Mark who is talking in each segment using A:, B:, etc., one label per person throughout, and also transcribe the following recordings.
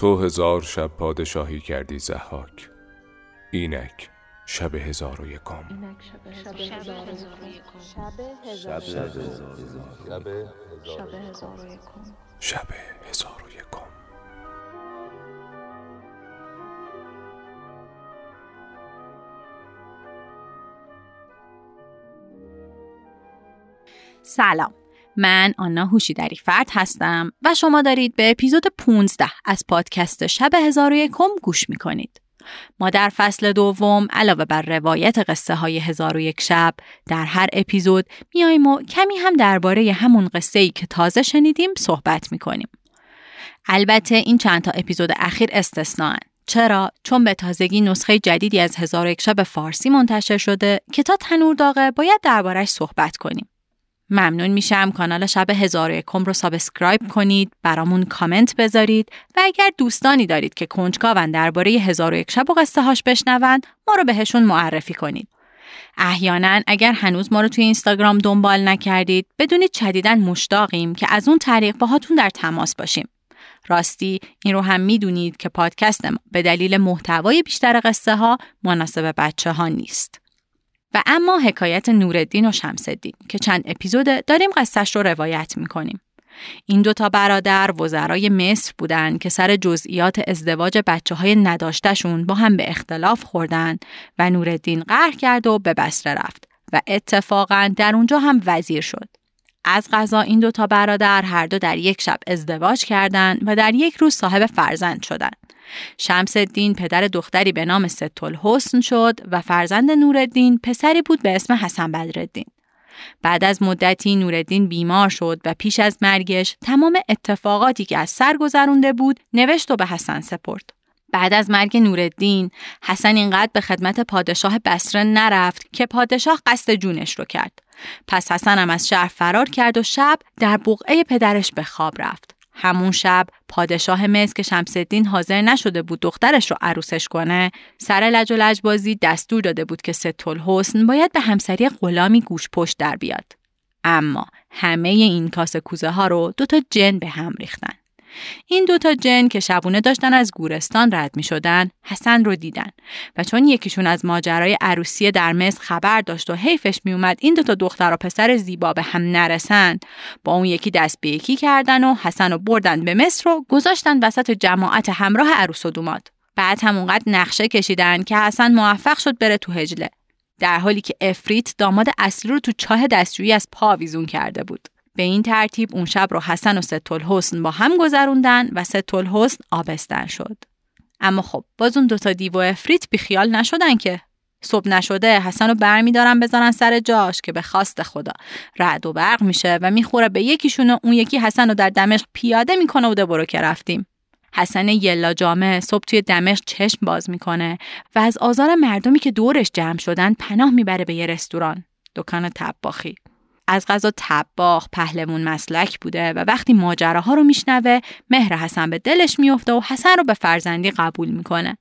A: تو هزار شب پادشاهی کردی زحاک اینک شب هزار و یکم
B: شب هزار و یکم
A: شب هزار و یکم
C: سلام. من آنا هوشیدری فرد هستم و شما دارید به اپیزود 15 از پادکست شب هزار و یکم گوش می‌کنید. ما در فصل دوم علاوه بر روایت قصه های هزار شب در هر اپیزود میاییم و کمی هم درباره همون قصه ای که تازه شنیدیم صحبت می‌کنیم. البته این چند تا اپیزود اخیر استثناءن. چرا؟ چون به تازگی نسخه جدیدی از هزار شب فارسی منتشر شده که تا تنور داغه باید دربارش صحبت کنیم. ممنون میشم. کانال شب هزار یکم رو subscribe کنید برامون کامنت بذارید و اگر دوستانی دارید که کنجکاون درباره هزار و یک شب و قصه هاش بشنوند ما رو بهشون معرفی کنید. احیانا اگر هنوز ما رو توی اینستاگرام دنبال نکردید بدونید شدیدا مشتاقیم که از اون طریق باهاتون در تماس باشیم. راستی این رو هم می‌دونید که پادکست ما به دلیل محتوای بیشتر قصه ها مناسب بچه ها نیست. و اما حکایت نوردین و شمسدین که چند اپیزود داریم قصهش رو روایت می‌کنیم. این دوتا برادر وزرای مصر بودند که سر جزئیات ازدواج بچه های نداشتشون با هم به اختلاف خوردن و نوردین قهر کرد و به بسره رفت و اتفاقا در اونجا هم وزیر شد. از غذا این دوتا برادر هر دو در یک شب ازدواج کردند و در یک روز صاحب فرزند شدند. شمس الدین پدر دختری به نام ستول حسن شد و فرزند نوردین پسری بود به اسم حسن بدردین. بعد از مدتی نوردین بیمار شد و پیش از مرگش تمام اتفاقاتی که از سر گذرونده بود نوشت و به حسن سپرد. بعد از مرگ نوردین حسن اینقدر به خدمت پادشاه بسره نرفت که پادشاه قصد جونش رو کرد. پس حسن هم از شهر فرار کرد و شب در بقعه پدرش به خواب رفت. همون شب پادشاه مصر که شمسدین حاضر نشده بود دخترش رو عروسش کنه سر لج و لجبازی دستور داده بود که ستول حسن باید به همسری غلامی گوش پشت در بیاد اما همه این کاسه کوزه ها رو دوتا جن به هم ریختن این دوتا جن که شبونه داشتن از گورستان رد می شدن حسن رو دیدن. و چون یکیشون از ماجرای عروسی در مصر خبر داشت و حیفش می اومد این دوتا دختر و پسر زیبا به هم نرسند با اون یکی دست به یکی کردن و حسن رو بردن به مصر و گذاشتن وسط جماعت همراه عروس و دوماد. بعد همونقدر نقشه کشیدن که حسن موفق شد بره تو هجله. در حالی که افریت داماد اصلی رو تو چاه دستشویی از پا ویزون کرده بود. به این ترتیب اون شب رو حسن و ستول حسن با هم گذروندن و ستول حسن آبستن شد. اما خب باز اون دوتا دیو و افریت بیخیال نشدن که. صبح نشده حسن رو برمیدارن بذارن سر جاش که به خواست خدا رعد و برق میشه و می‌خوره به یکیشون و اون یکی حسن رو در دمشق پیاده می‌کنه و برو که رفتیم. حسن یلا جامعه صبح توی دمشق چشم باز می‌کنه و از آزار مردمی که دورش جمع شدن پناه می‌بره به یه رستوران. دکان تباخی از غذا تباخ پهلمون مسلک بوده و وقتی ماجراها رو میشنوه مهر حسن به دلش میفته و حسن رو به فرزندی قبول می‌کنه.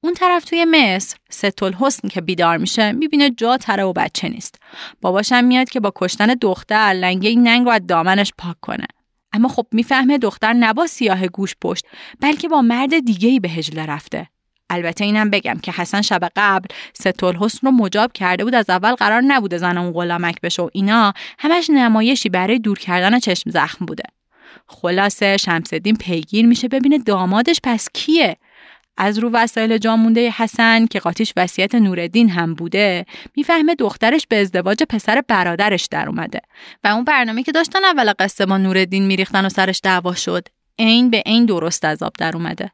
C: اون طرف توی مصر ستول حسن که بیدار میشه می‌بینه جا تره و بچه نیست. باباشم میاد که با کشتن دختر لنگه این ننگ رو از دامنش پاک کنه. اما خب می‌فهمه دختر نبا سیاه گوش پشت بلکه با مرد دیگه ای به هجله رفته. البته اینم بگم که حسن شب قبل ستول حسن رو مجاب کرده بود از اول قرار نبوده زن اون غلامک بشه و اینا. همش نمایشی برای دور کردن چشم زخم بوده. خلاصه شمسدین پیگیر میشه ببینه دامادش پس کیه؟ از رو وسایل جامونده حسن که قاطیش وصیت نوردین هم بوده می‌فهمه دخترش به ازدواج پسر برادرش در اومده. و اون برنامه که داشتن اول قصه با نوردین میریختن و سرش دعوا شد عین به عین درست عذاب در اومده.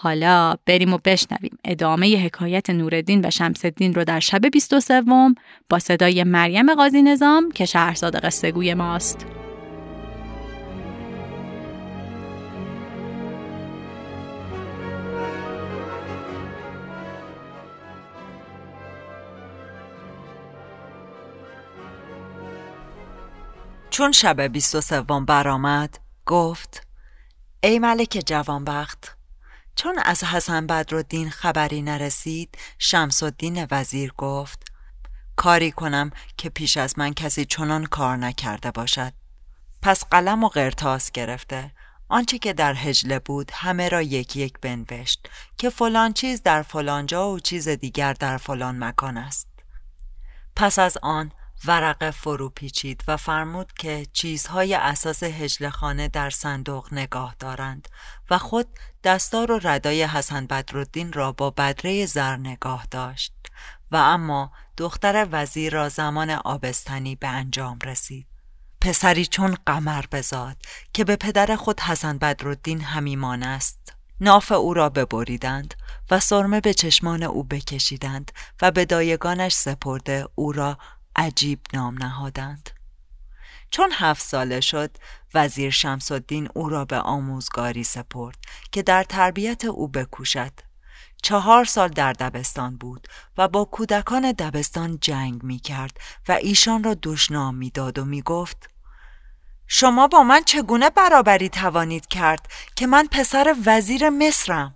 C: حالا بریم و بشنویم ادامه حکایت نوردین و شمسدین رو در شب 23 با صدای مریم قاضی نظام که شهرزاد قصه گوی ماست.
D: چون شب 23 برآمد گفت ای ملک جوانبخت چون از حسن بدرالدین خبری نرسید شمس الدین وزیر گفت کاری کنم که پیش از من کسی چنان کار نکرده باشد. پس قلم و قرتاس گرفته. آنچه که در هجله بود همه را یک یک بنوشت که فلان چیز در فلان جا و چیز دیگر در فلان مکان است. پس از آن ورقه فرو پیچید و فرمود که چیزهای اساس هجله خانه در صندوق نگاه دارند و خود دستار و ردای حسن بدرالدین را با بدره زر نگاه داشت. و اما دختر وزیر را زمان آبستنی به انجام رسید. پسری چون قمر بزاد که به پدر خود حسن بدرالدین همیمان است ناف او را ببریدند و سرمه به چشمان او بکشیدند و به دایگانش سپرده او را عجیب نام نهادند. چون هفت ساله شد وزیر شمس الدین او را به آموزگاری سپرد که در تربیت او بکوشد. چهار سال در دبستان بود و با کودکان دبستان جنگ می کرد و ایشان را دشنام می داد و می گفت شما با من چگونه برابری توانید کرد که من پسر وزیر مصرم؟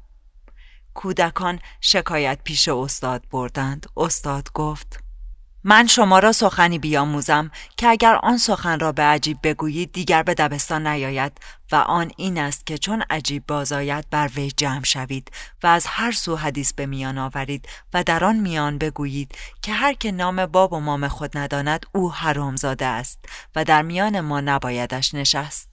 D: کودکان شکایت پیش استاد بردند. استاد گفت من شما را سخنی بیاموزم که اگر آن سخن را به عجیب بگویید دیگر به دبستان نیاید و آن این است که چون عجیب بازاید بر وی جمع شوید و از هر سو حدیث به میان آورید و در آن میان بگویید که هر که نام باب و مام خود نداند او حرامزاده است و در میان ما نبایدش نشست.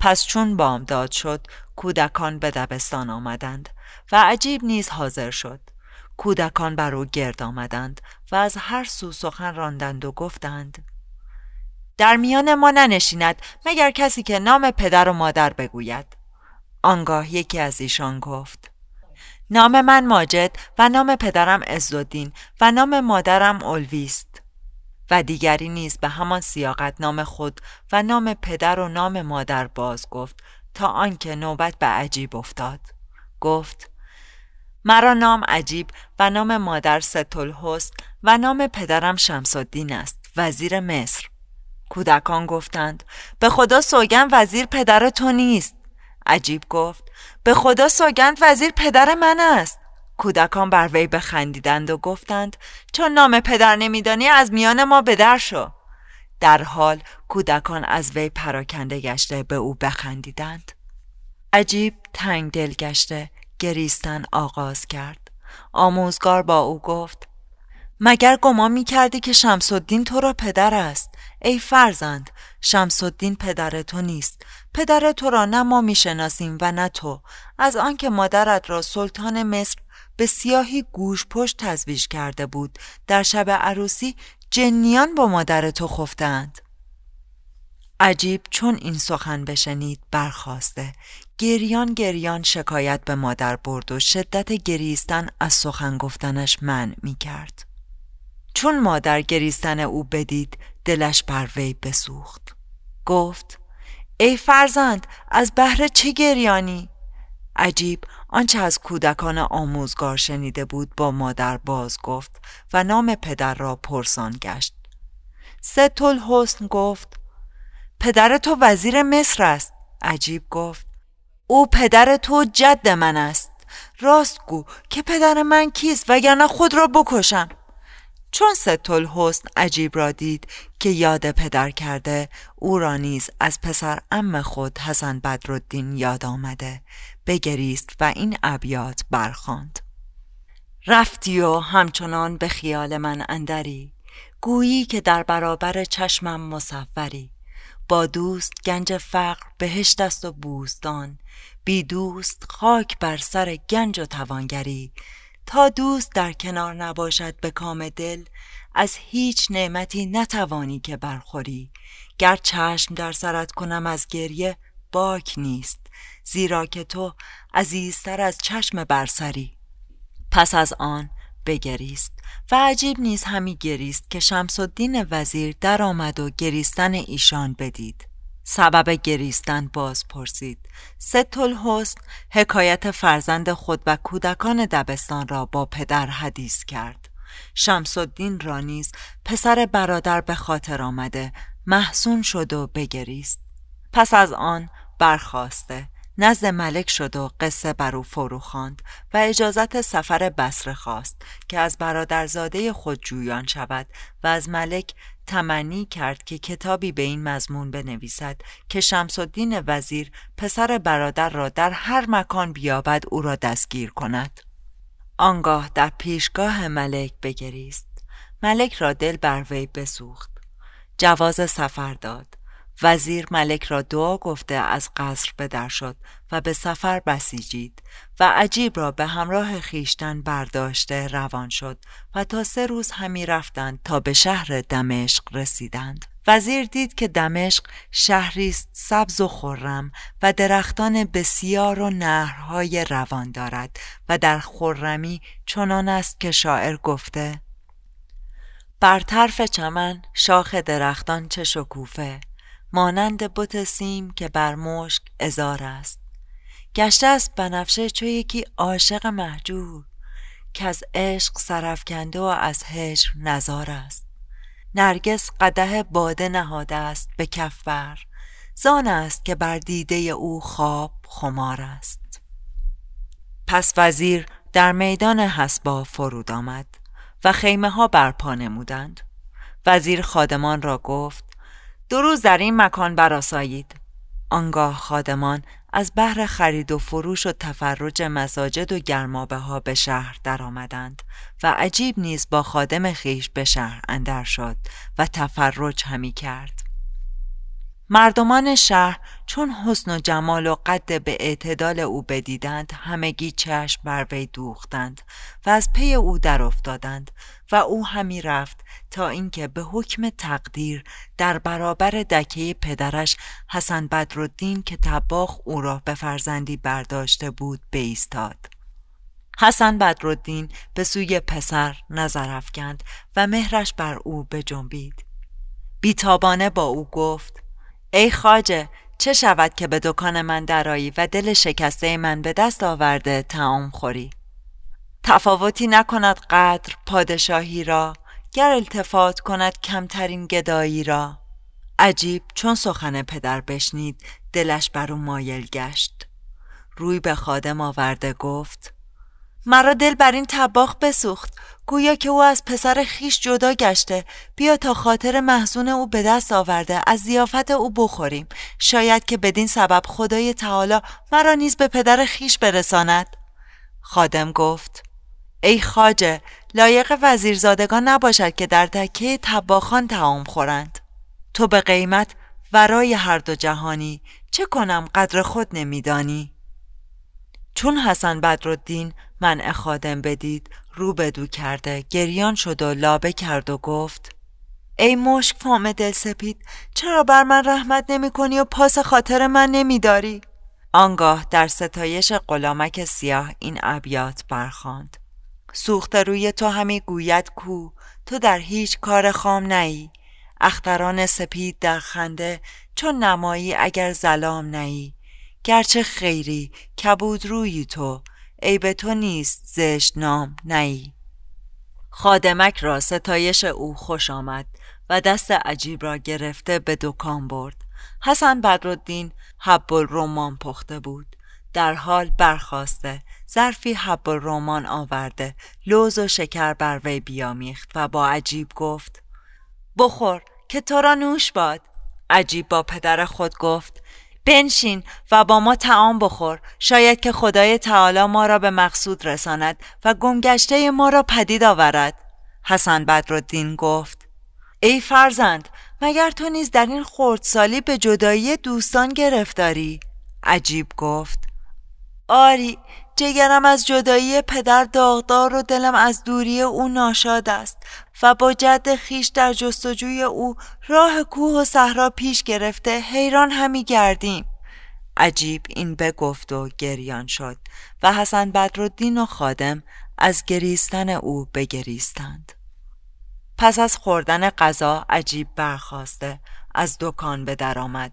D: پس چون بامداد شد کودکان به دبستان آمدند و عجیب نیز حاضر شد. کودکان بر او گرد آمدند و از هر سو سخن راندند و گفتند در میان ما ننشیند مگر کسی که نام پدر و مادر بگوید؟ آنگاه یکی از ایشان گفت نام من ماجد و نام پدرم عزالدین و نام مادرم الویست و دیگری نیز به همان سیاقت نام خود و نام پدر و نام مادر باز گفت تا آنکه نوبت به عجیب افتاد. گفت مرا نام عجیب و نام مادر ستالحسن و نام پدرم شمسالدین است وزیر مصر. کودکان گفتند به خدا سوگند وزیر پدر تو نیست. عجیب گفت به خدا سوگند وزیر پدر من است. کودکان بر وی بخندیدند و گفتند چون نام پدر نمیدانی از میان ما به در شو. در حال کودکان از وی پراکنده گشته به او بخندیدند. عجیب تنگ دل گشته گریستن آغاز کرد. آموزگار با او گفت مگر گمان می کردی که شمسالدین تو را پدر است؟ ای فرزند شمسالدین پدر تو نیست. پدر تو را نه ما می‌شناسیم و نه تو. از آنکه مادرت را سلطان مصر به سیاهی گوش پشت تزویج کرده بود در شب عروسی جنیان با مادر تو خفتند عجیب چون این سخن بشنید برخواسته. گریان گریان شکایت به مادر برد و شدت گریستن از سخن گفتنش من می کرد. چون مادر گریستن او بدید دلش بر وی بسوخت. گفت ای فرزند از بهر چه گریانی؟ عجیب آنچه از کودکان آموزگار شنیده بود با مادر باز گفت و نام پدر را پرسان گشت. ستول حسن گفت پدر تو وزیر مصر است. عجیب گفت او پدر تو جد من است. راست گو که پدر من کیست وگرنه خود را بکشم. چون ستل حسن عجیب را دید که یاد پدر کرده او را نیز از پسر ام خود حسن بدرالدین یاد آمده. بگریست و این ابیات برخاند. رفتی و همچنان به خیال من اندری. گویی که در برابر چشمم مصوری. با دوست گنج فقر بهشت است و بوستان. بی دوست خاک بر سر گنج و توانگری. تا دوست در کنار نباشد به کام دل از هیچ نعمتی نتوانی که برخوری. گر چشم در سرت کنم از گریه باک نیست. زیرا که تو عزیزتر از چشم برسری. پس از آن بگریست و عجیب نیز همی گریست که شمس الدین وزیر در آمد و گریستن ایشان بدید. سبب گریستن باز پرسید. ست الحسن حکایت فرزند خود و کودکان دبستان را با پدر حدیث کرد. شمس الدین را نیز پسر برادر به خاطر آمده محسون شد و بگریست. پس از آن برخواسته. نزد ملک شد و قصه بر او فرو خواند و اجازت سفر بسره خواست که از برادرزاده خود جویان شود و از ملک تمنی کرد که کتابی به این مضمون بنویسد که شمس الدین وزیر پسر برادر را در هر مکان بیابد او را دستگیر کند. آنگاه در پیشگاه ملک بگریست. ملک را دل بر وی بسوخت. جواز سفر داد. وزیر ملک را دعا گفته از قصر به در شد و به سفر بسیجید و عجیب را به همراه خیشتن برداشته روان شد و تا سه روز همی رفتند تا به شهر دمشق رسیدند. وزیر دید که دمشق شهری است سبز و خرم و درختان بسیار و نهرهای روان دارد و در خرمی چنان است که شاعر گفته بر طرف چمن شاخ درختان چه شکوفه؟ مانند بت سیم که بر مشک ازار است. گشته است بنفشه چو یکی عاشق محجور که از عشق سرفکنده و از هجر نزار است. نرگس قده باده نهاده است به کف بر زان است که بر دیده او خواب خمار است. پس وزیر در میدان حسبا فرود آمد و خیمه ها برپا نمودند. وزیر خادمان را گفت دو روز در این مکان براسایید. آنگاه خادمان از بحر خرید و فروش و تفرج مساجد و گرمابه ها به شهر درآمدند و عجیب نیز با خادم خیش به شهر اندر شد و تفرج همی کرد. مردمان شهر چون حسن و جمال و قد به اعتدال او بدیدند همگی چشم بر وی دوختند و از پی او در افتادند و او همی رفت تا اینکه به حکم تقدیر در برابر دکه پدرش حسن بدرالدین که تباخ او را به فرزندی برداشته بود بیستاد. حسن بدرالدین به سوی پسر نظر افکند و مهرش بر او بجنبید. بیتابانه با او گفت ای خاجه چه شود که به دکان من درایی و دل شکسته من به دست آورده تعام خوری؟ تفاوتی نکند قدر پادشاهی را گر التفات کند کمترین گدایی را. عجیب چون سخن پدر بشنید دلش بر او مایل گشت. روی به خادم آورده گفت مرا دل بر این تباخ بسوخت. گویا که او از پسر خیش جدا گشته. بیا تا خاطر محزون او به دست آورده. از زیافت او بخوریم. شاید که بدین سبب خدای تعالی مرا نیز به پدر خیش برساند. خادم گفت ای خاجه لایق وزیرزادگان نباشد که در تکه تباخان تعام خورند. تو به قیمت ورای هر دو جهانی. چه کنم قدر خود نمیدانی؟ چون حسن بدرالدین منع خادم بدید رو بدو کرده. گریان شد و لابه کرد و گفت ای مشک فام دل سپید چرا بر من رحمت نمی کنی و پاس خاطر من نمی داری؟ آنگاه در ستایش غلامک سیاه این ابیات برخاند. سوخته روی تو همی گوید کو تو در هیچ کار خام نهی اختران سپید در خنده چون نمایی اگر زلام نهی گرچه خیری کبود روی تو ای به تو نیست زشت نام نهی. خادمک را ستایش او خوش آمد و دست عجیب را گرفته به دکان برد. حسن بدرالدین حب الرمان پخته بود. در حال برخواسته ظرفی حب الرمان آورده لوز و شکر بر وی بیامیخت و با عجیب گفت بخور که تو را نوش باد. عجیب با پدر خود گفت بنشین و با ما تعام بخور. شاید که خدای تعالی ما را به مقصود رساند و گمگشته ما را پدید آورد. حسن بدرالدین گفت ای فرزند مگر تو نیز در این خردسالی به جدایی دوستان گرفتاری؟ عجیب گفت آری جگرم از جدایی پدر داغدار و دلم از دوری او ناشاد است. و با جد خیش در جستجوی او راه کوه و صحرا پیش گرفته حیران همی گردیم. عجیب این بگفت و گریان شد و حسن بدرالدین و خادم از گریستن او بگریستند. پس از خوردن غذا عجیب برخواسته از دکان به در آمد.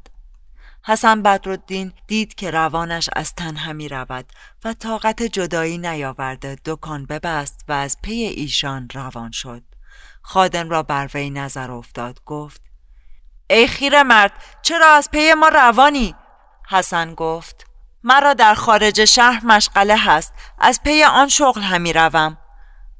D: حسن بدرالدین دید که روانش از تن همی رود و طاقت جدایی نیاورده دکان ببست و از پی ایشان روان شد. خادم را بر وی نظر افتاد گفت ای خیر مرد چرا از پی ما روانی؟ حسن گفت مرا در خارج شهر مشغله هست از پی آن شغل همی روم.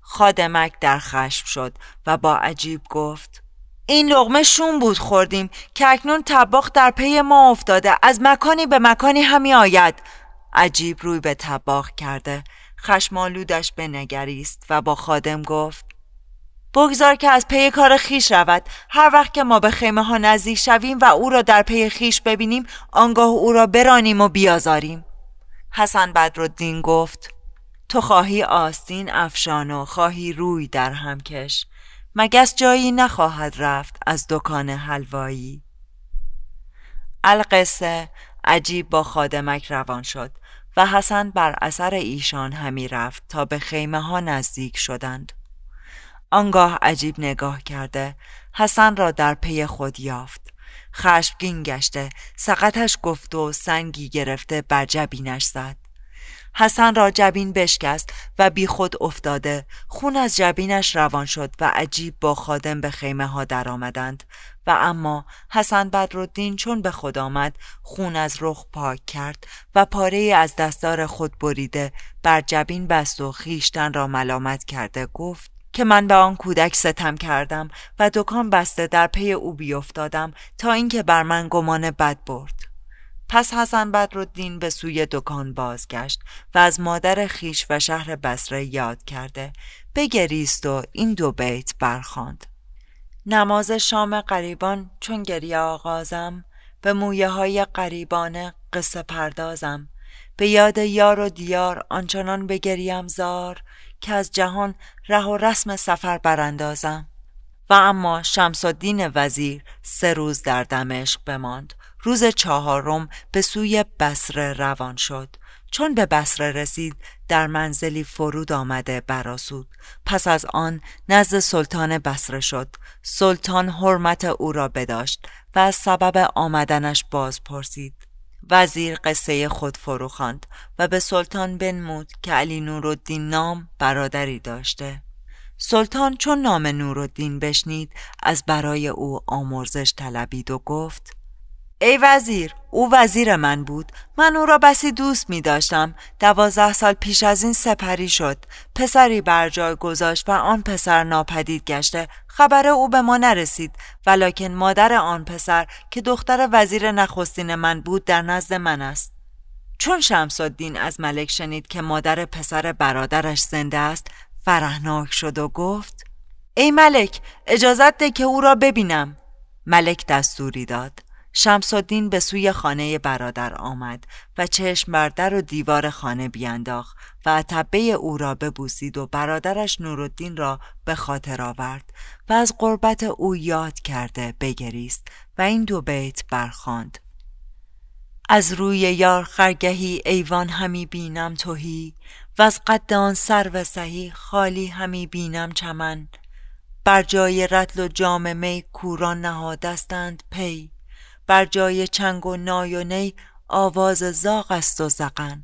D: خادمک در خشم شد و با عجیب گفت این لقمه شوم بود خوردیم که اکنون طباخ در پی ما افتاده از مکانی به مکانی همی آید. عجیب روی به طباخ کرده خشم‌آلودش بنگریست و با خادم گفت بگذار که از پی کار خویش رود. هر وقت که ما به خیمه ها نزدیک شویم و او را در پی خویش ببینیم آنگاه او را برانیم و بیازاریم. حسن بدرالدین گفت تو خواهی آستین افشان و خواهی روی در همکش مگس جایی نخواهد رفت از دکان حلوایی. القصه عجیب با خادمک روان شد و حسن بر اثر ایشان همی رفت تا به خیمه ها نزدیک شدند. آنگاه عجیب نگاه کرده حسن را در پی خود یافت. خشمگین گشته سقطش گفت و سنگی گرفته بر جبینش زد. حسن را جبین بشکست و بی خود افتاده. خون از جبینش روان شد و عجیب با خادم به خیمه ها در آمدند. و اما حسن بدرالدین چون به خود آمد خون از رخ پاک کرد و پاره از دستار خود بریده بر جبین بست و خیشتن را ملامت کرده گفت که من به آن کودک ستم کردم و دکان بسته در پی او بیافتادم تا اینکه بر من گمان بد برد. پس حسن بدرالدین به سوی دکان بازگشت و از مادر خیش و شهر بسره یاد کرده بگریست و این دو بیت برخاند. نماز شام قریبان چون گریه آغازم به مویه های قریبانه قصه پردازم به یاد یار و دیار آنچنان بگریم زار که از جهان ره و رسم سفر براندازم. و اما شمس الدین وزیر سه روز در دمشق بماند. روز چهارم به سوی بسره روان شد. چون به بسره رسید در منزلی فرود آمده براسود پس از آن نزد سلطان بسره شد. سلطان حرمت او را بداشت و از سبب آمدنش باز پرسید وزیر قصه خود فرو خواند و به سلطان بنمود که علی نورالدین نام برادری داشته. سلطان چون نام نورالدین بشنید از برای او آمرزش طلبید و گفت ای وزیر او وزیر من بود. من او را بسی دوست می داشتم. دوازده سال پیش از این سپری شد. پسری بر جای گذاشت و آن پسر ناپدید گشته. خبر او به ما نرسید. ولکن مادر آن پسر که دختر وزیر نخستین من بود در نزد من است. چون شمس الدین از ملک شنید که مادر پسر برادرش زنده است فرهناک شد و گفت ای ملک اجازت ده که او را ببینم. ملک دستوری داد. شمسالدین به سوی خانه برادر آمد و چشم بر و دیوار خانه بیانداخت و عتبه او را ببوسید و برادرش نورالدین را به خاطر آورد و از قربت او یاد کرده بگریست و این دو بیت برخاند. از روی یار خرگهی ایوان همی بینم توهی و از قد آن و سهی خالی همی بینم چمن. بر جای رتل و جام می کوران نهادستند پی. بر جای چنگ و نای و نی آواز زاغ است و زغن.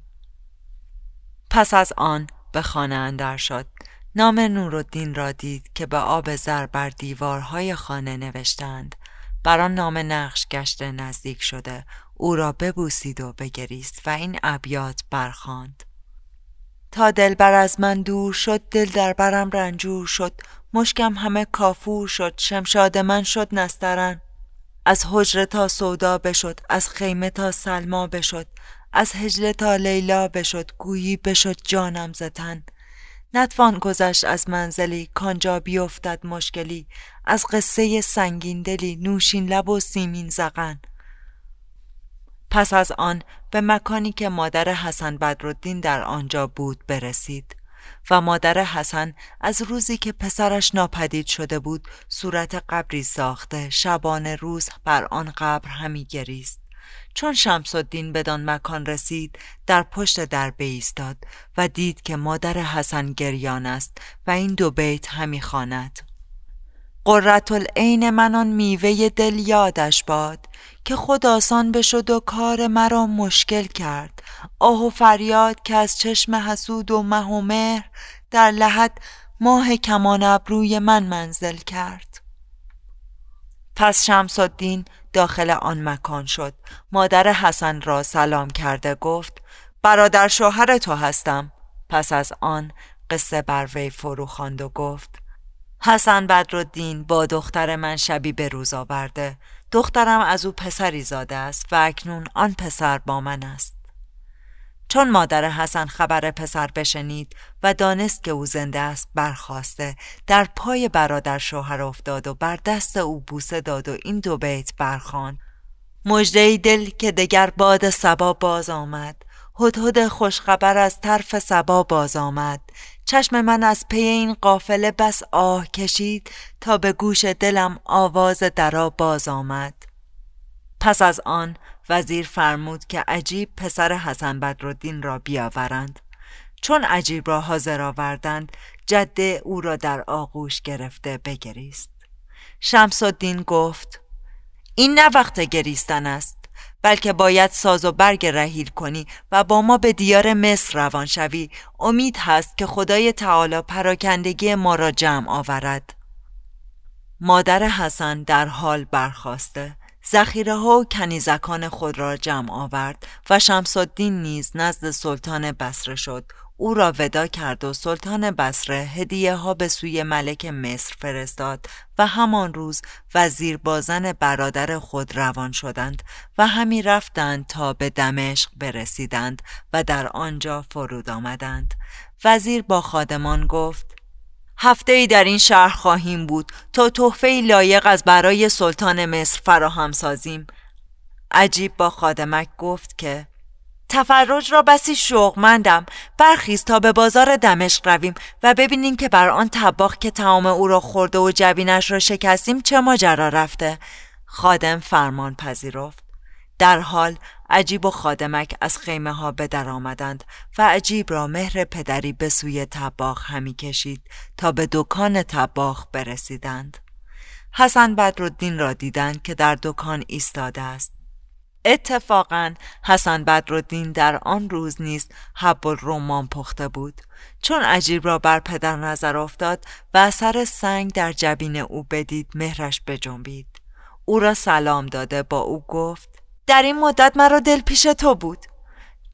D: پس از آن به خانه اندر شد. نام نورالدین را دید که به آب زر بر دیوارهای خانه نوشتند. بر آن نام نقش گشته نزدیک شده. او را ببوسید و بگریست و این ابیات برخاند. تا دلبر از من دور شد دل در برم رنجور شد. مشکم همه کافور شد. شمشاد من شد نسترن. از حجره تا سودا بشد از خیمه تا سلما بشد از هجله تا لیلا بشد گویی بشد جانم زتن نتوان گذشت از منزلی کانجا بیفتد مشکلی از قصه سنگین دلی نوشین لب و سیمین زغن. پس از آن به مکانی که مادر حسن بدرالدین در آنجا بود برسید. و مادر حسن از روزی که پسرش ناپدید شده بود صورت قبری ساخته شبانه روز بر آن قبر همی گریست. چون شمس الدین بدان مکان رسید در پشت در ایستاد و دید که مادر حسن گریان است و این دو بیت همی خواند. قررت العین من آن میوه دل یادش باد که خود آسان بشد و کار مرا مشکل کرد. آه و فریاد که از چشم حسود و مه و مهر در لحد ماه کمان ابروی من منزل کرد. پس شمس الدین داخل آن مکان شد. مادر حسن را سلام کرده گفت برادر شوهر تو هستم. پس از آن قصه بر وی فرو خواند و گفت حسن بدرالدین با دختر من شبی به روز آورده. دخترم از او پسری زاده است و اکنون آن پسر با من است. چون مادر حسن خبر پسر بشنید و دانست که او زنده است برخواسته. در پای برادر شوهر افتاد و بر دست او بوسه داد و این دو بیت برخان مجده دل که دگر باد سبا باز آمد. هدهد خوشخبر از طرف سبا باز آمد. چشم من از پی این قافله بس آه کشید تا به گوش دلم آواز درا باز آمد. پس از آن وزیر فرمود که عجیب پسر حسن بدرالدین را بیاورند. چون عجیب را حاضر آوردند جده او را در آغوش گرفته بگریست. شمس الدین گفت این نه وقت گریستن است. بلکه باید ساز و برگ رهیل کنی و با ما به دیار مصر روان شوی. امید هست که خدای تعالی پراکندگی ما را جمع آورد. مادر حسن در حال برخواسته. زخیره ها و کنیزکان خود را جمع آورد و شمس الدین نیز نزد سلطان بسره شد. او را ودا کرد و سلطان بسره هدیه ها به سوی ملک مصر فرستاد و همان روز وزیر بازن برادر خود روان شدند و همی رفتند تا به دمشق برسیدند و در آنجا فرود آمدند. وزیر با خادمان گفت هفته ای در این شهر خواهیم بود. تا تحفه لایق از برای سلطان مصر فراهم سازیم. عجیب با خادمک گفت که تفرج را بسی شوقمندم. برخیز تا به بازار دمشق رویم و ببینیم که بر آن طباخ که تمام او را خورده و جبینش را شکستیم چه ماجرا رفته. خادم فرمان پذیرفت. در حال عجیب و خادمک از خیمه ها به در آمدند و عجیب را مهر پدری به سوی طباخ همی کشید تا به دکان طباخ برسیدند. حسن بدرالدین را دیدند که در دکان ایستاده است. اتفاقا حسن بدرالدین در آن روز نیز حب الرمان پخته بود. چون عجیب را بر پدر نظر افتاد و اثر سنگ در جبین او بدید مهرش بجنبید. او را سلام داده با او گفت در این مدت مرا دل پیش تو بود.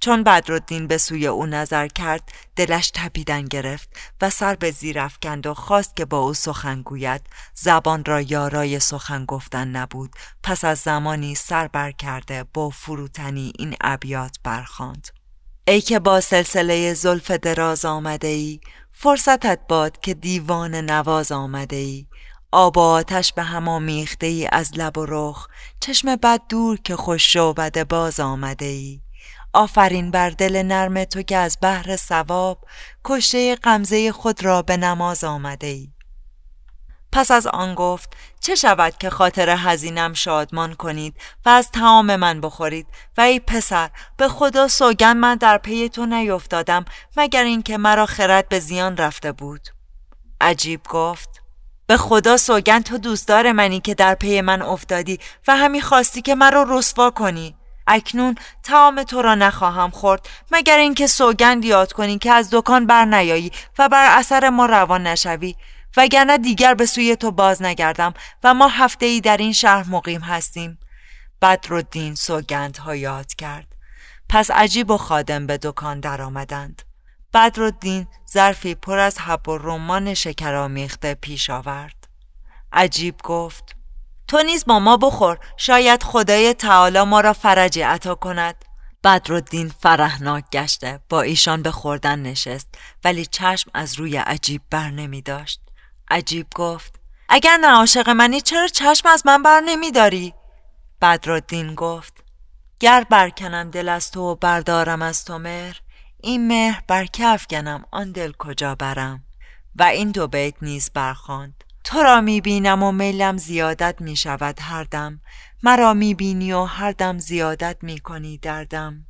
D: چون بدرالدین به سوی او نظر کرد دلش تپیدن گرفت و سر به زیر افکند و خواست که با او سخن گوید. زبان را یارای سخن گفتن نبود. پس از زمانی سر بر کرده با فروتنی این ابیات برخواند ای که با سلسله زلف دراز آمده ای فرصتت باد که دیوان نواز آمده ای. آب و آتش به هم آمیخته ای از لب و رخ. چشم بد دور که خوش شعبده باز آمده ای. آفرین بر دل نرم تو که از بحر سواب کشته غمزه خود را به نماز آمده ای. پس از آن گفت چه شود که خاطر حزینم شادمان کنید و از تمام من بخورید؟ و ای پسر به خدا سوگن من در پی تو نیفتادم مگر اینکه مرا خرد به زیان رفته بود؟ عجیب گفت به خدا سوگن تو دوستدار منی که در پی من افتادی و همی خواستی که مرا رسوا کنی؟ اکنون تمام تو را نخواهم خورد مگر اینکه سوگند یاد کنی که از دکان بر نیایی و بر اثر ما روان نشوی. وگرنه دیگر به سوی تو باز نگردم و ما هفته ای در این شهر مقیم هستیم. بدرالدین ها یاد کرد. پس عجیب و خادم به دکان درآمدند. بدرالدین ظرفی پر از حب و رمان شکر آمیخته پیش آورد. عجیب گفت تو نیز با ما بخور. شاید خدای تعالی ما را فرجی عطا کند. بدرالدین فرهناک گشته با ایشان به خوردن نشست ولی چشم از روی عجیب بر نمی داشت. عجیب گفت اگر نه عاشق منی چرا چشم از من بر نمی داری؟ بدرالدین گفت گر برکنم دل از تو و بردارم از تو مهر این مهر بر کف گنم آن دل کجا برم؟ و این دو بیت نیز برخواند. تو را می بینم و میلم زیادت می شود هر دم. مرا می بینی و هر دم زیادت می کنی دردم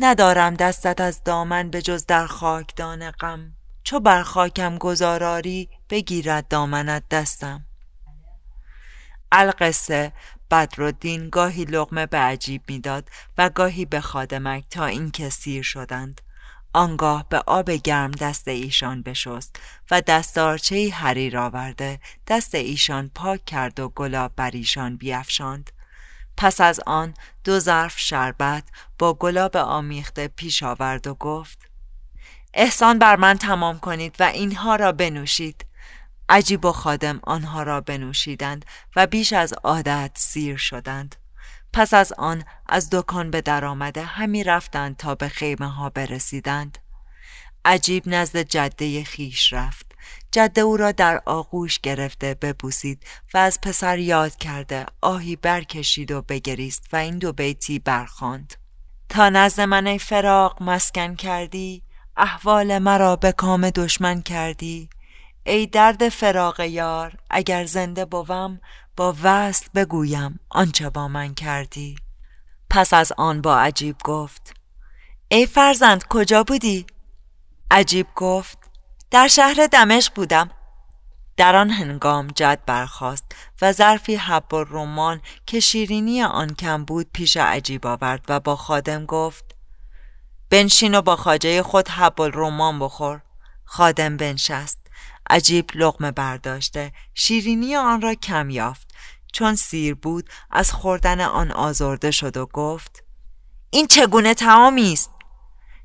D: ندارم دستت از دامن به جز در خاکدان غم. چو بر خاکم گذاراری بگیرد دامنت دستم. القصه بدرالدین گاهی لغمه به عجیب می‌داد و گاهی به خادمک تا اینکه سیر شدند. آنگاه به آب گرم دست ایشان بشست و دستارچه حریر آورده دست ایشان پاک کرد و گلاب بر ایشان بیافشاند پس از آن دو ظرف شربت با گلاب آمیخته پیش آورد و گفت احسان بر من تمام کنید و اینها را بنوشید. عجیب و خادم آنها را بنوشیدند و بیش از عادت سیر شدند. پس از آن از دکان به در آمده همی رفتند تا به خیمه ها برسیدند. عجیب نزد جده خیش رفت. جده او را در آغوش گرفته ببوسید و از پسر یاد کرده آهی برکشید و بگریست و این دو بیتی برخواند. تا نزد من فراق مسکن کردی؟ احوال مرا به کام دشمن کردی؟ ای درد فراق یار اگر زنده بوم با وصل بگویم آنچه با من کردی. پس از آن با عجیب گفت ای فرزند کجا بودی؟ عجیب گفت در شهر دمشق بودم. در آن هنگام جد برخاست و ظرفی حب و رومان که شیرینی آن کم بود پیش عجیب آورد و با خادم گفت بنشین و با خاجه خود حب و رومان بخور. خادم بنشست. عجیب لغمه برداشته. شیرینی آن را کم یافت. چون سیر بود از خوردن آن آزرده شد و گفت این چگونه تعامی است؟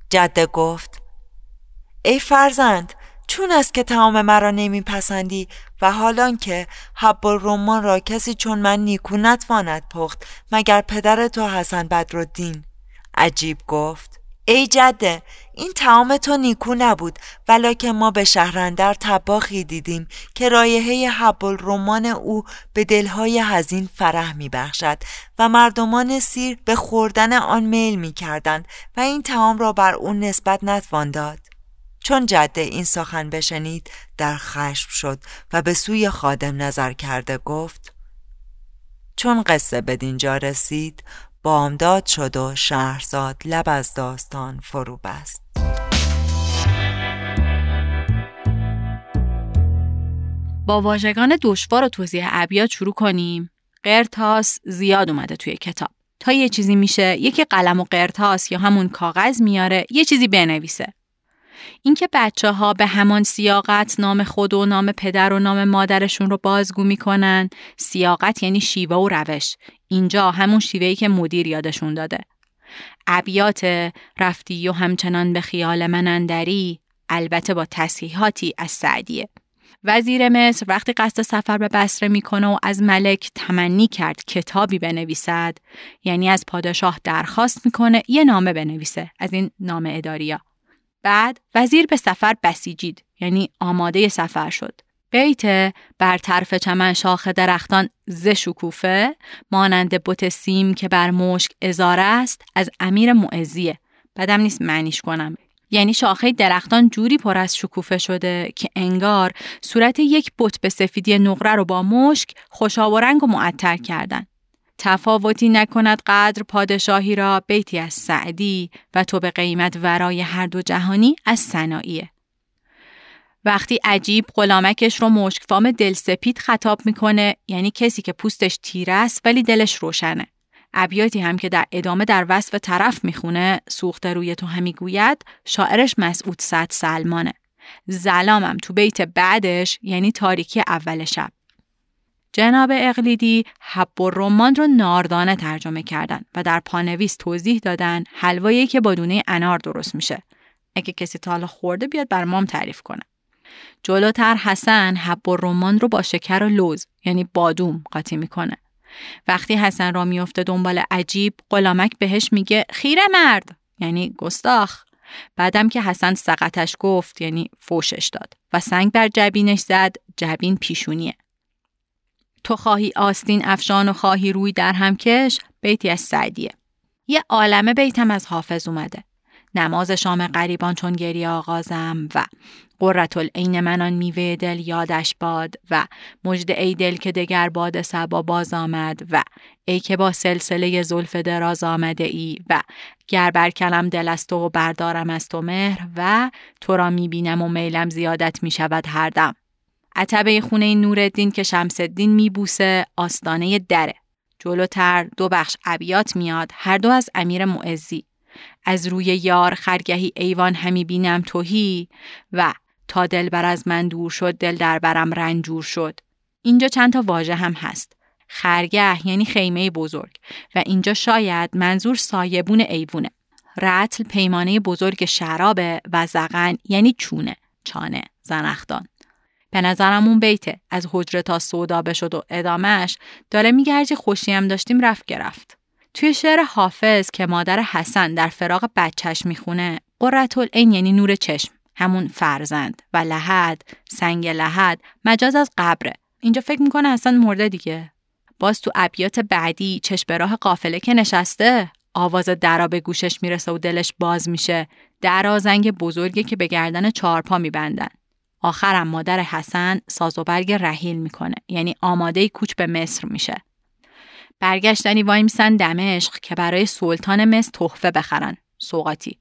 D: جده گفت ای فرزند چون است که تمام مرا نمیپسندی و حالان که حب رومان را کسی چون من نیکو نتواند پخت مگر پدر تو حسن بدرالدین؟ عجیب گفت ای جده این تمام تو نیکو نبود ولیکن ما به شهرندر تباخی دیدیم که رایحه حب رومان او به دلهای هزین فرح می بخشد و مردمان سیر به خوردن آن میل می کردند و این تمام را بر اون نسبت نتوان داد. چون جده این سخن بشنید در خشم شد و به سوی خادم نظر کرده گفت چون قصه به دینجا رسید بامداد شد و شهرزاد لب از داستان فرو بست.
C: با واژگان دشوار و توضیح ابیات شروع کنیم. قرتاس زیاد اومده توی کتاب. تا یه چیزی میشه یکی قلم و قرتاس یا همون کاغذ میاره یه چیزی بنویسه. اینکه بچه ها به همان سیاقت نام خود و نام پدر و نام مادرشون رو بازگو می‌کنن. سیاقت یعنی شیوه و روش. اینجا همون شیوهی که مدیر یادشون داده. ابیات رفتی و همچنان به خیال من اندری البته با تصحیحاتی از سعدیه. وزیر مصر وقتی قصد سفر به بصره می‌کنه و از ملک تمنی کرد کتابی بنویسد یعنی از پادشاه درخواست می‌کنه یه نامه بنویسه از این نامه اداریا. بعد وزیر به سفر بسیجید یعنی آماده سفر شد. بیت بر طرف چمن شاخ درختان ز شکوفه مانند بت سیم که بر مشک ازاره است از امیر معزیه. بدم نیست معنیش کنم. یعنی شاخه درختان جوری پر از شکوفه شده که انگار صورت یک بت به سفیدی نقره رو با مشک خوشا و رنگ و معطر کردن. تفاوتی نکند قدر پادشاهی را بیتی از سعدی و تو به قیمت ورای هر دو جهانی از سناییه. وقتی عجیب غلامکش رو مشکفام دلسپید خطاب می‌کنه یعنی کسی که پوستش تیره است ولی دلش روشنه. ابیاتی هم که در ادامه در وصف طرف می‌خونه سوخته روی تو همی گوید شاعرش مسعود صد سلمانه. زلامم تو بیت بعدش یعنی تاریکی اول شب. جناب اقلیدی حب و رمان رو ناردانه ترجمه کردن و در پانویس توضیح دادن حلوایی که با دونه انار درست میشه. اگه کسی تا خورده بیاد بر مام تعریف کنه. جلوتر حسن حب و رمان رو با شکر و لوز یعنی بادوم قاطی می‌کنه. وقتی حسن را میفته دنبال عجیب غلامک بهش میگه خیره مرد یعنی گستاخ بعدم که حسن سقطش گفت یعنی فوشش داد و سنگ بر جبینش زد جبین پیشونیه تو خواهی آستین افشان و خواهی روی در همکش بیتی از سعدیه. یه عالمه بیتم از حافظ اومده. نماز شام قریبان چون گری آغازم و قررت العین منان میوه دل یادش باد و مجد ای دل که دگر باد سبا باز آمد و ای که با سلسله زلف دراز آمده ای و گر بر کلم دل است و بردارم از تو مهر و تو را می‌بینم و میلم زیادت می‌شود هر دم عتبه خونه نورالدین که شمسالدین میبوسه آستانه دره. جلوتر دو بخش ابیات میاد هر دو از امیر معزی. از روی یار خرگهی ایوان همی بینم توهی و تا دل بر از من دور شد دل در برم رنجور شد. اینجا چند تا واژه هم هست. خرگه یعنی خیمه بزرگ و اینجا شاید منظور سایبون ایوونه. رتل پیمانه بزرگ شرابه و زغن یعنی چونه، چانه، زنختان. به نظرم اون بیته. از حجره تا سودا بشد و ادامهش داره میگه هرچی خوشیم داشتیم رفت گرفت. توی شعر حافظ که مادر حسن در فراغ بچهش می‌خونه قررت این یعنی نور چشم همون فرزند و لحد سنگ لحد مجاز از قبره. اینجا فکر می‌کنه اصلا مرده دیگه. باز تو ابیات بعدی چشم راه قافله که نشسته آواز درا به گوشش می‌رسه و دلش باز میشه. درا زنگ بزرگی که به گردن چهارپا میبندن. آخرم مادر حسن ساز و برگ رحیل می‌کنه. یعنی آماده کوچ به مصر میشه. برگشتنی وای میسن دمشق که برای سلطان مصر تحفه بخرن. سوقاتی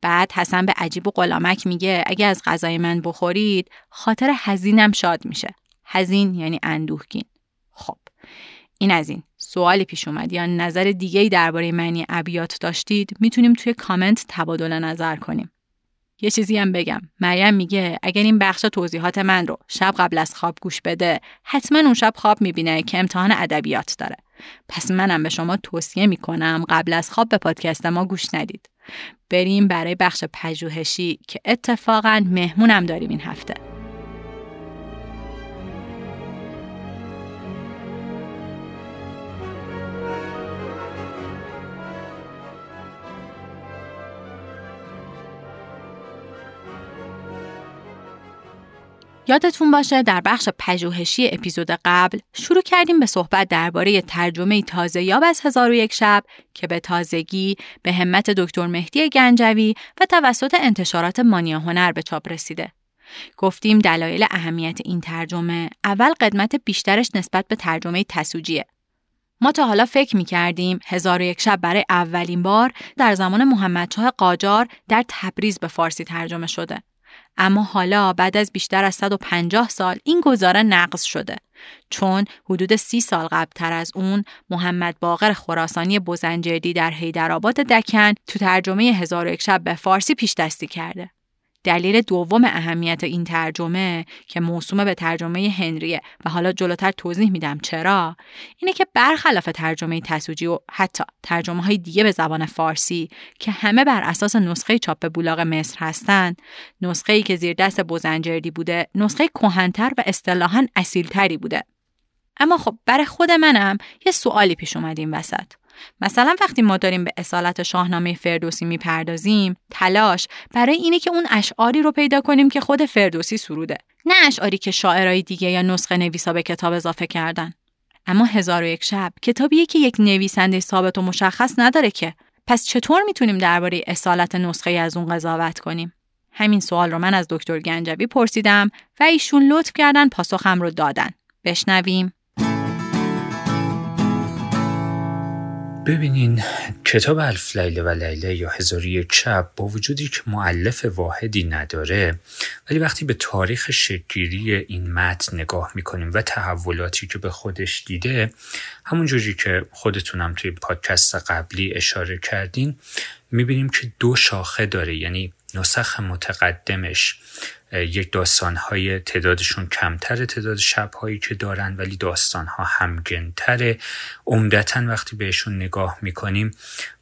C: بعد حسن به عجیب و غلامک میگه اگه از غذای من بخورید خاطر حزینم شاد میشه. حزین یعنی اندوهگین. خب. این از این. سوالی پیش اومد. یا نظر دیگه ای درباره معنی ابیات داشتید؟ می‌تونیم توی کامنت تبادل نظر کنیم. یه چیزی هم بگم. مریم میگه اگر این بخش توضیحات من رو شب قبل از خواب گوش بده حتما اون شب خواب می‌بینه که امتحان ادبیات داره. پس منم به شما توصیه می‌کنم قبل از خواب به پادکست ما گوش ندید. بریم برای بخش پژوهشی که اتفاقا مهمونم داریم این هفته. یادتون باشه در بخش پژوهشی اپیزود قبل شروع کردیم به صحبت درباره ترجمه تازه یاب از هزار و یک شب که به تازگی به همت دکتر مهدی گنجوی و توسط انتشارات مانیا هنر به چاپ رسیده. گفتیم دلایل اهمیت این ترجمه اول قدمت بیشترش نسبت به ترجمه تسوجیه. ما تا حالا فکر می کردیم هزار و یک شب برای اولین بار در زمان محمدشاه قاجار در تبریز به فارسی ترجمه شده. اما حالا بعد از بیشتر از 150 سال این گزاره نقض شده چون حدود سی سال قبلتر از اون محمد باقر خراسانی بزنجردی در حیدرآباد دکن تو ترجمه هزار شب به فارسی پیش دستی کرده. دلیل دوم اهمیت این ترجمه که موسوم به ترجمه هنریه و حالا جلوتر توضیح میدم چرا اینه که برخلاف ترجمه تسوجی و حتی ترجمه های دیگه به زبان فارسی که همه بر اساس نسخه چاپ بولاق مصر هستند نسخه ای که زیر دست بوزنجردی بوده نسخه کهنتر و اصطلاحا اصیلتری بوده. اما خب برای خود منم یه سوالی پیش اومد این وسط. مثلا وقتی ما داریم به اصالت شاهنامه فردوسی می‌پردازیم تلاش برای اینه که اون اشعاری رو پیدا کنیم که خود فردوسی سروده. نه اشعاری که شاعرای دیگه یا نسخه نویسا به کتاب اضافه کردن. اما هزار و یک شب کتابیه که یک نویسنده ثابت و مشخص نداره که. پس چطور می‌تونیم درباره اصالت نسخه از اون قضاوت کنیم؟ همین سوال رو من از دکتر گنجوی پرسیدم و ایشون لطف کردن پاسخم رو دادن. بشنویم.
E: ببینین کتاب الف لیله و لیله یا هزار یک شب با وجودی که معلف واحدی نداره ولی وقتی به تاریخ شکلگیری این متن نگاه می‌کنیم و تحولاتی که به خودش دیده همونجوری که خودتونم توی پادکست قبلی اشاره کردین می‌بینیم که دو شاخه داره. یعنی نسخ متقدمش یک داستانهای تعدادشون کمتر تعداد شبهایی که دارن ولی داستانها همگنتره. عمدتا وقتی بهشون نگاه می‌کنیم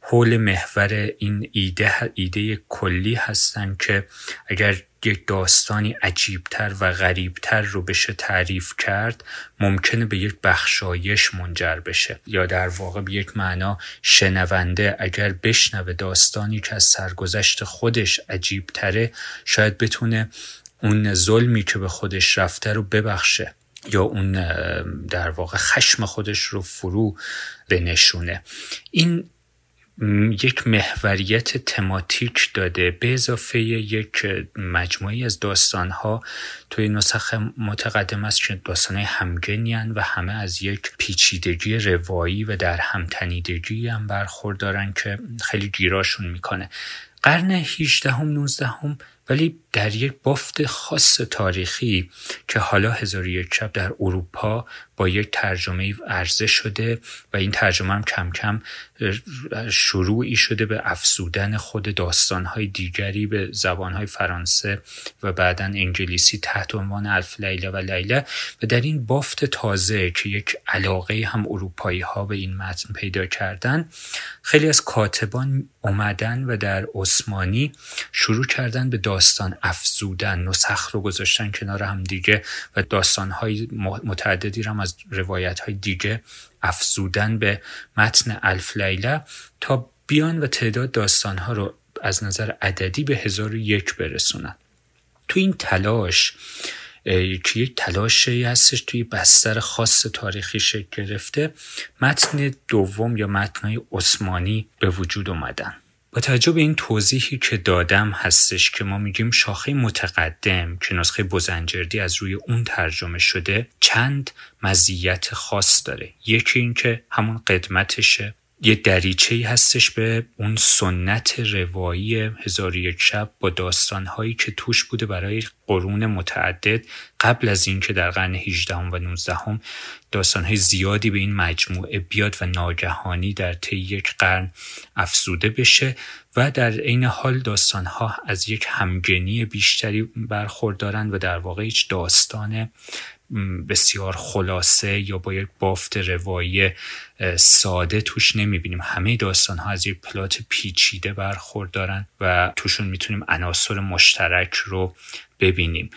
E: حول محور این ایده ایده کلی هستن که اگر یک داستانی عجیبتر و غریبتر رو بشه تعریف کرد ممکنه به یک بخشایش منجر بشه. یا در واقع به یک معنا شنونده اگر بشنوه داستانی که از سرگذشت خودش عجیبتره شاید بتونه اون ظلمی که به خودش رفته رو ببخشه یا اون در واقع خشم خودش رو فرو بنشونه. این یک محوریت تماتیک داده. به اضافه یک مجموعی از داستانها. توی نسخ متقدم است که داستانهای همگنی و همه از یک پیچیدگی روایی و در همتنیدگی هم برخوردارن که خیلی گیراشون می‌کنه. قرن 18 هم 19 هم ولی در یک بافت خاص تاریخی که حالا هزار یک شب در اروپا با یک ترجمه عرضه شده و این ترجمه هم کم کم شروعی شده به افزودن خود داستانهای دیگری به زبانهای فرانسه و بعدا انگلیسی تحت عنوان الف لیله و لیله و در این بافت تازه که یک علاقه هم اروپایی ها به این متن پیدا کردن خیلی از کاتبان اومدن و در عثمانی شروع کردن به داستان داستان افزودن نسخ رو گذاشتن کنار هم دیگه و داستانهای متعددی هم از روایت های دیگه افزودن به متن الف لیله تا بیان و تعداد داستانها رو از نظر عددی به هزار یک برسونن. تو این تلاش که یک تلاشی هستش توی بستر خاص تاریخی شکل گرفته. متن دوم یا متنهای عثمانی به وجود اومدن. با توجه به این توضیحی که دادم هستش که ما میگیم شاخه متقدم که نسخه بزنجردی از روی اون ترجمه شده چند مزیت خاص داره. یکی اینکه همون قدمتشه. یه دریچه هستش به اون سنت روایی هزار یک شب با داستانهایی که توش بوده برای قرون متعدد. قبل از اینکه در قرن 18 و 19 هم داستانهای زیادی به این مجموعه بیاد و ناگهانی در طی یک قرن افزوده بشه و در عین حال داستانها از یک همگنی بیشتری برخوردارن و در واقع هیچ داستان بسیار خلاصه یا با یک بافت روایی ساده توش نمی‌بینیم. همه داستان ها از یک پلات پیچیده برخوردارن و توشون می‌تونیم عناصر مشترک رو ببینیم.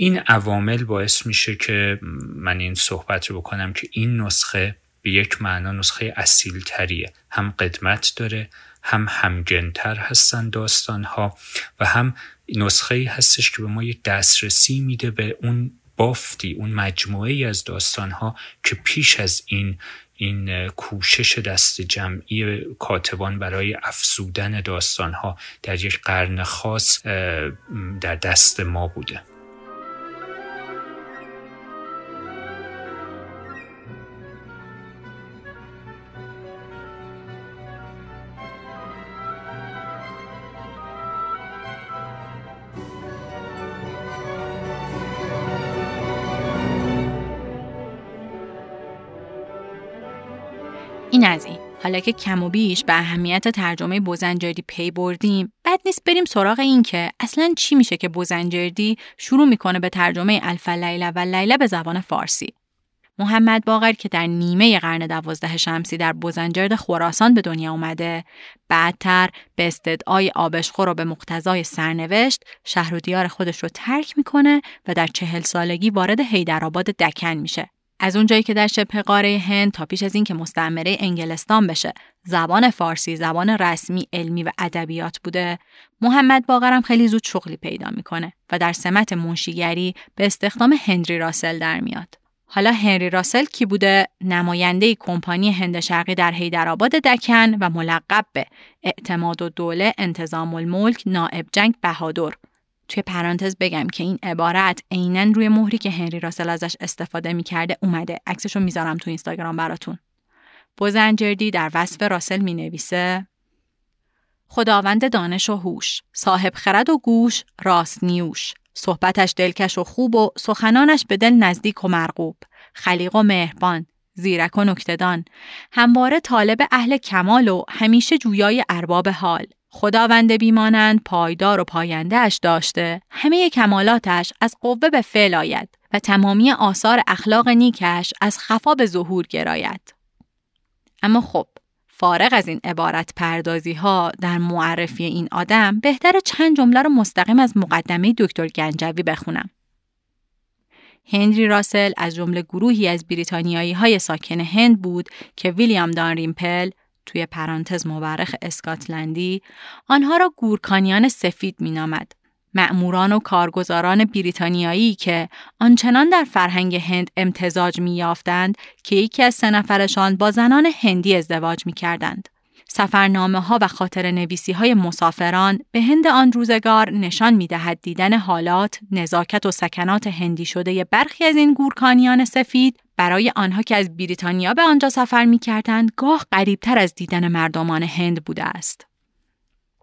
E: این عوامل باعث میشه که من این صحبت رو بکنم که این نسخه به یک معنا نسخه اصیل تریه هم قدمت داره هم همگنتر هستن داستان ها و هم نسخه ای هستش که به ما یک دسترسی میده به اون بافتی اون مجموعه ای از داستان ها که پیش از این این کوشش دست جمعی کاتبان برای افسودن داستان ها در یک قرن خاص در دست ما بوده.
C: از این. حالا که کم و بیش به اهمیت ترجمه بوزنجردی پی بردیم بد نیست بریم سراغ این که اصلا چی میشه که بوزنجردی شروع می‌کنه به ترجمه الف لیله و لیله به زبان فارسی. محمد باقر که در نیمه قرن دوازده شمسی در بوزنجرد خراسان به دنیا اومده بعدتر به استدعای آبشخور و به مقتضای سرنوشت شهر و دیار خودش رو ترک می‌کنه و در چهل سالگی وارد حیدرآباد دکن میشه. از اونجایی که در شبه قاره هند تا پیش از اینکه مستعمره انگلستان بشه زبان فارسی زبان رسمی علمی و ادبیات بوده محمد باقرم خیلی زود شغلی پیدا می‌کنه و در سمت منشیگری به استخدام هنری راسل در میاد. حالا هنری راسل کی بوده؟ نماینده کمپانی هند شرقی در حیدرآباد دکن و ملقب به اعتماد و دوله انتظام الملک نائب جنگ بهادر. توی پرانتز بگم که این عبارت عینا روی مهری که هنری راسل ازش استفاده می‌کرده اومده. عکسشو می‌ذارم تو اینستاگرام براتون. بوزنجردی در وصف راسل می نویسه خداوند دانش و هوش صاحب خرد و گوش راست نیوش. صحبتش دلکش و خوب و سخنانش به دل نزدیک و مرغوب. خلیق و مهربان زیرک و نکتدان همواره طالب اهل کمال و همیشه جویای ارباب حال. خداوند بیمانند پایدار و پاینده اش داشته. همه کمالاتش از قوه به فعل آید و تمامی آثار اخلاق نیکش از خفا به ظهور گراید. اما خب فارغ از این عبارت پردازی ها در معرفی این آدم بهتر چند جمله رو مستقیم از مقدمه دکتر گنجوی بخونم. هنری راسل از جمله گروهی از بریتانیایی های ساکن هند بود که ویلیام دانریمپل توی پرانتز مورخ اسکاتلندی آنها را گورکانیان سفید مینامد مأموران و کارگزاران بریتانیایی که آنچنان در فرهنگ هند امتزاج میافتند که یکی از سه نفرشان با زنان هندی ازدواج می کردند. سفرنامه ها و خاطر نویسی های مسافران به هند آن روزگار نشان می دهد دیدن حالات، نزاکت و سکنات هندی شده برخی از این گورکانیان سفید برای آنها که از بریتانیا به آنجا سفر می کردند گاه قریبتر از دیدن مردمان هند بوده است.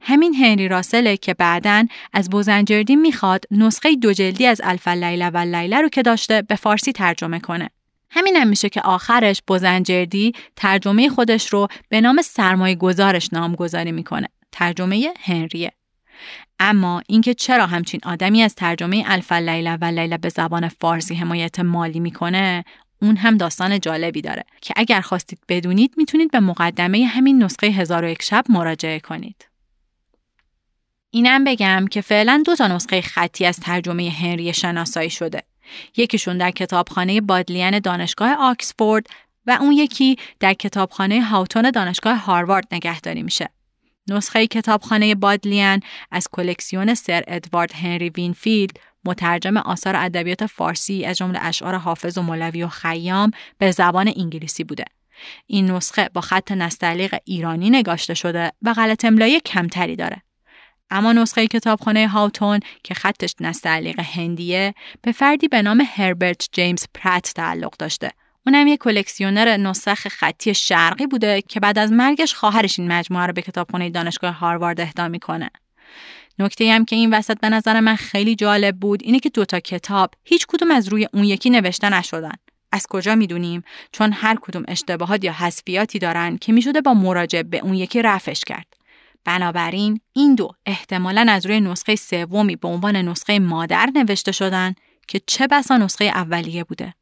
C: همین هنری راسله که بعدا از بوزنجردی می‌خواد نسخه دو جلدی از الف لیله و لیله رو که داشته به فارسی ترجمه کنه. همین هم میشه که آخرش بوزنجردی ترجمه خودش رو به نام سرمایه گذارش نامگذاری می‌کنه. ترجمه هنریه. اما اینکه چرا همچین آدمی از ترجمه الف لیله و لیله به زبان فارسی حمایت مالی می‌کنه اون هم داستان جالبی داره که اگر خواستید بدونید می‌تونید به مقدمه همین نسخه هزار و یک شب مراجعه کنید. اینم بگم که فعلا دو تا نسخه خطی از ترجمه هنری شناسایی شده. یکیشون در کتابخانه بادلین دانشگاه آکسفورد و اون یکی در کتابخانه هاوتون دانشگاه هاروارد نگهداری میشه. نسخه کتابخانه بادلین از کلکسیون سر ادوارد هنری وینفیلد مترجم آثار ادبیات فارسی از جمله اشعار حافظ و مولوی و خیام به زبان انگلیسی بوده. این نسخه با خط نستعلیق ایرانی نگاشته شده و غلط املایی کمتری داره. اما نسخه کتابخانه هاوتون که خطش نستعلیق هندیه به فردی به نام هربرت جیمز پرت تعلق داشته. اونم یک کلکسیونر نسخ خطی شرقی بوده که بعد از مرگش خواهرش این مجموعه رو به کتابخانه دانشگاه هاروارد اهدا می‌کنه. نکته هم که این وسط به نظر من خیلی جالب بود اینه که دوتا کتاب هیچ کدوم از روی اون یکی نوشته نشدن. از کجا می‌دونیم؟ چون هر کدوم اشتباهات یا حذفیاتی دارن که می‌شده با مراجعه به اون یکی رفش کرد. بنابراین این دو احتمالا از روی نسخه سومی به عنوان نسخه مادر نوشته شدن که چه بسا نسخه اولیه بوده.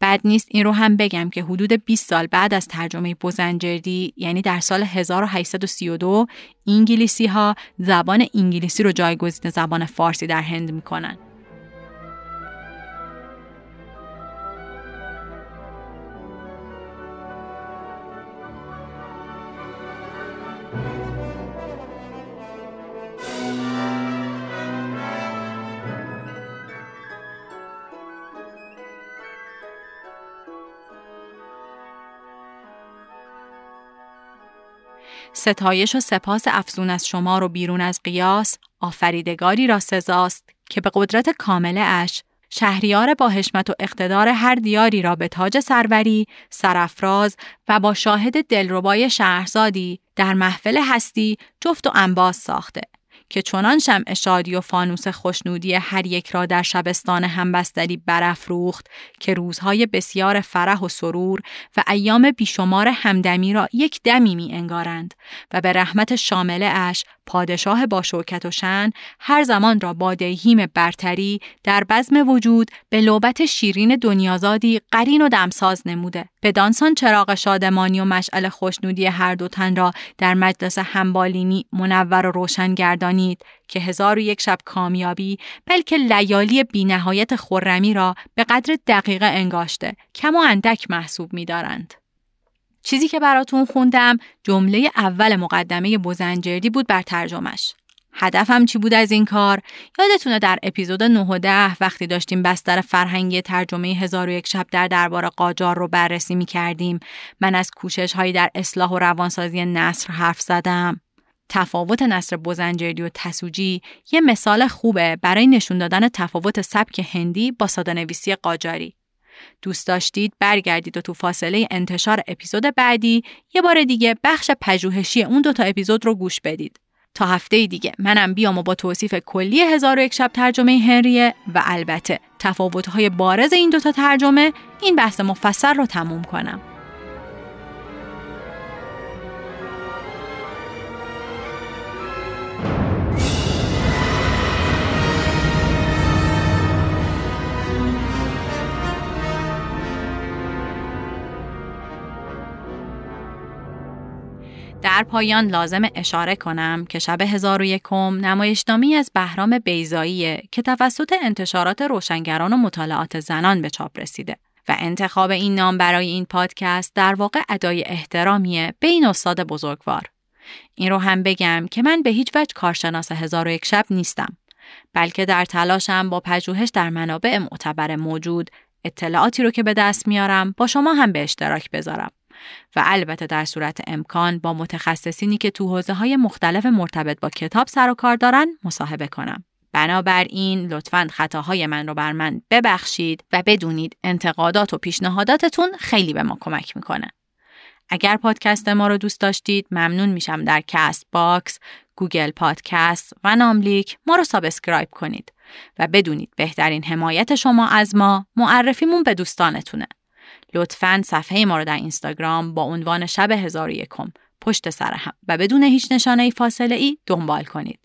C: بعد نیست این رو هم بگم که حدود 20 سال بعد از ترجمه بوزنجردی یعنی در سال 1832 انگلیسی ها زبان انگلیسی رو جایگزین زبان فارسی در هند می‌کنن. ستایش و سپاس افزون از شما رو بیرون از قیاس آفریدگاری را سزاست که به قدرت کامله اش شهریار با حشمت و اقتدار هر دیاری را به تاج سروری، سرافراز و با شاهد دلربای شهرزادی در محفل هستی جفت و انباز ساخته. که چنان شمع شادی و فانوس خوشنودی هر یک را در شبستان همبستری برافروخت که روزهای بسیار فرح و سرور و ایام بیشمار همدمی را یک دمی می انگارند و به رحمت شامله اش پادشاه با شوکت و شن هر زمان را با دیهیم برتری در بزم وجود به لوبت شیرین دنیازادی قرین و دمساز نموده. به دانسان چراغ شادمانی و مشعل خوشنودی هر دو تن را در مجلس همبالینی منور و روشن گردانید که هزار و یک شب کامیابی بلکه لیالی بینهایت خورمی را به قدر دقیقه انگاشته کم و اندک محسوب می‌دارند. چیزی که براتون خوندم جمله اول مقدمه بزنجردی بود بر ترجمش. هدفم چی بود از این کار؟ یادتونه در اپیزود 9 و 10 وقتی داشتیم بستر فرهنگی ترجمه هزار و یک شب در دربار قاجار رو بررسی می کردیم من از کوشش هایی در اصلاح و روانسازی نصر حرف زدم. تفاوت نصر بزنجردی و تسوجی یه مثال خوبه برای نشون دادن تفاوت سبک هندی با ساده نویسی قاجاری. دوست داشتید برگردید و تو فاصله انتشار اپیزود بعدی یه بار دیگه بخش پژوهشی اون دوتا اپیزود رو گوش بدید. تا هفته دیگه منم بیام و با توصیف کلی هزار و یک شب ترجمه هنریه و البته تفاوت‌های بارز این دوتا ترجمه این بحث مفصل رو تموم کنم. در پایان لازم اشاره کنم که شب هزار و یکم نمایشنامی از بهرام بیزایی که توسط انتشارات روشنگران و مطالعات زنان به چاپ رسیده و انتخاب این نام برای این پادکست در واقع ادای احترامیه به این استاد بزرگوار. این رو هم بگم که من به هیچ وجه کارشناس هزار و یک شب نیستم بلکه در تلاشم با پژوهش در منابع معتبر موجود اطلاعاتی رو که به دست میارم با شما هم به اشتراک بذارم. و البته در صورت امکان با متخصصینی که تو حوزه های مختلف مرتبط با کتاب سر و کار دارن مصاحبه کنم. بنابراین لطفا خطاهای من رو بر من ببخشید و بدونید انتقادات و پیشنهاداتتون خیلی به ما کمک می‌کنه. اگر پادکست ما رو دوست داشتید ممنون میشم در Castbox، Google Podcasts و ناملیک ما رو subscribe کنید و بدونید بهترین حمایت شما از ما معرفیمون به دوستانتونه. لطفا صفحه ما رو در اینستاگرام با عنوان شب هزار یکم پشت سر هم و بدون هیچ نشانه فاصله ای دنبال کنید.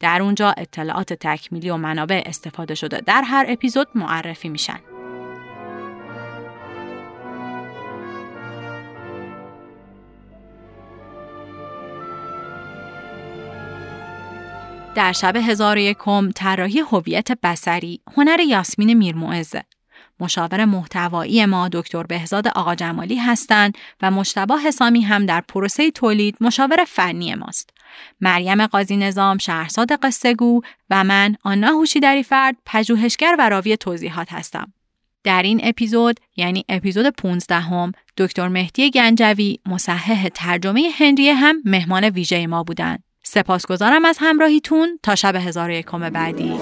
C: در اونجا اطلاعات تکمیلی و منابع استفاده شده در هر اپیزود معرفی میشن. در شب هزار و یکم طراحی هویت بسری هنر یاسمین میرموعزه مشاور محتوایی ما دکتر بهزاد آقا جمالی هستند و مشتبه حسامی هم در پروسه تولید مشاور فنی ماست. مریم قاضی نظام شهرزاد قصهگو و من آنا هوشی دری فرد پژوهشگر و راوی توضیحات هستم. در این اپیزود یعنی اپیزود 15 هم دکتر مهدی گنجوی مصحح ترجمه هنریه هم مهمان ویژه ما بودند. سپاسگزارم از همراهیتون تا شب هزار یکم بعدی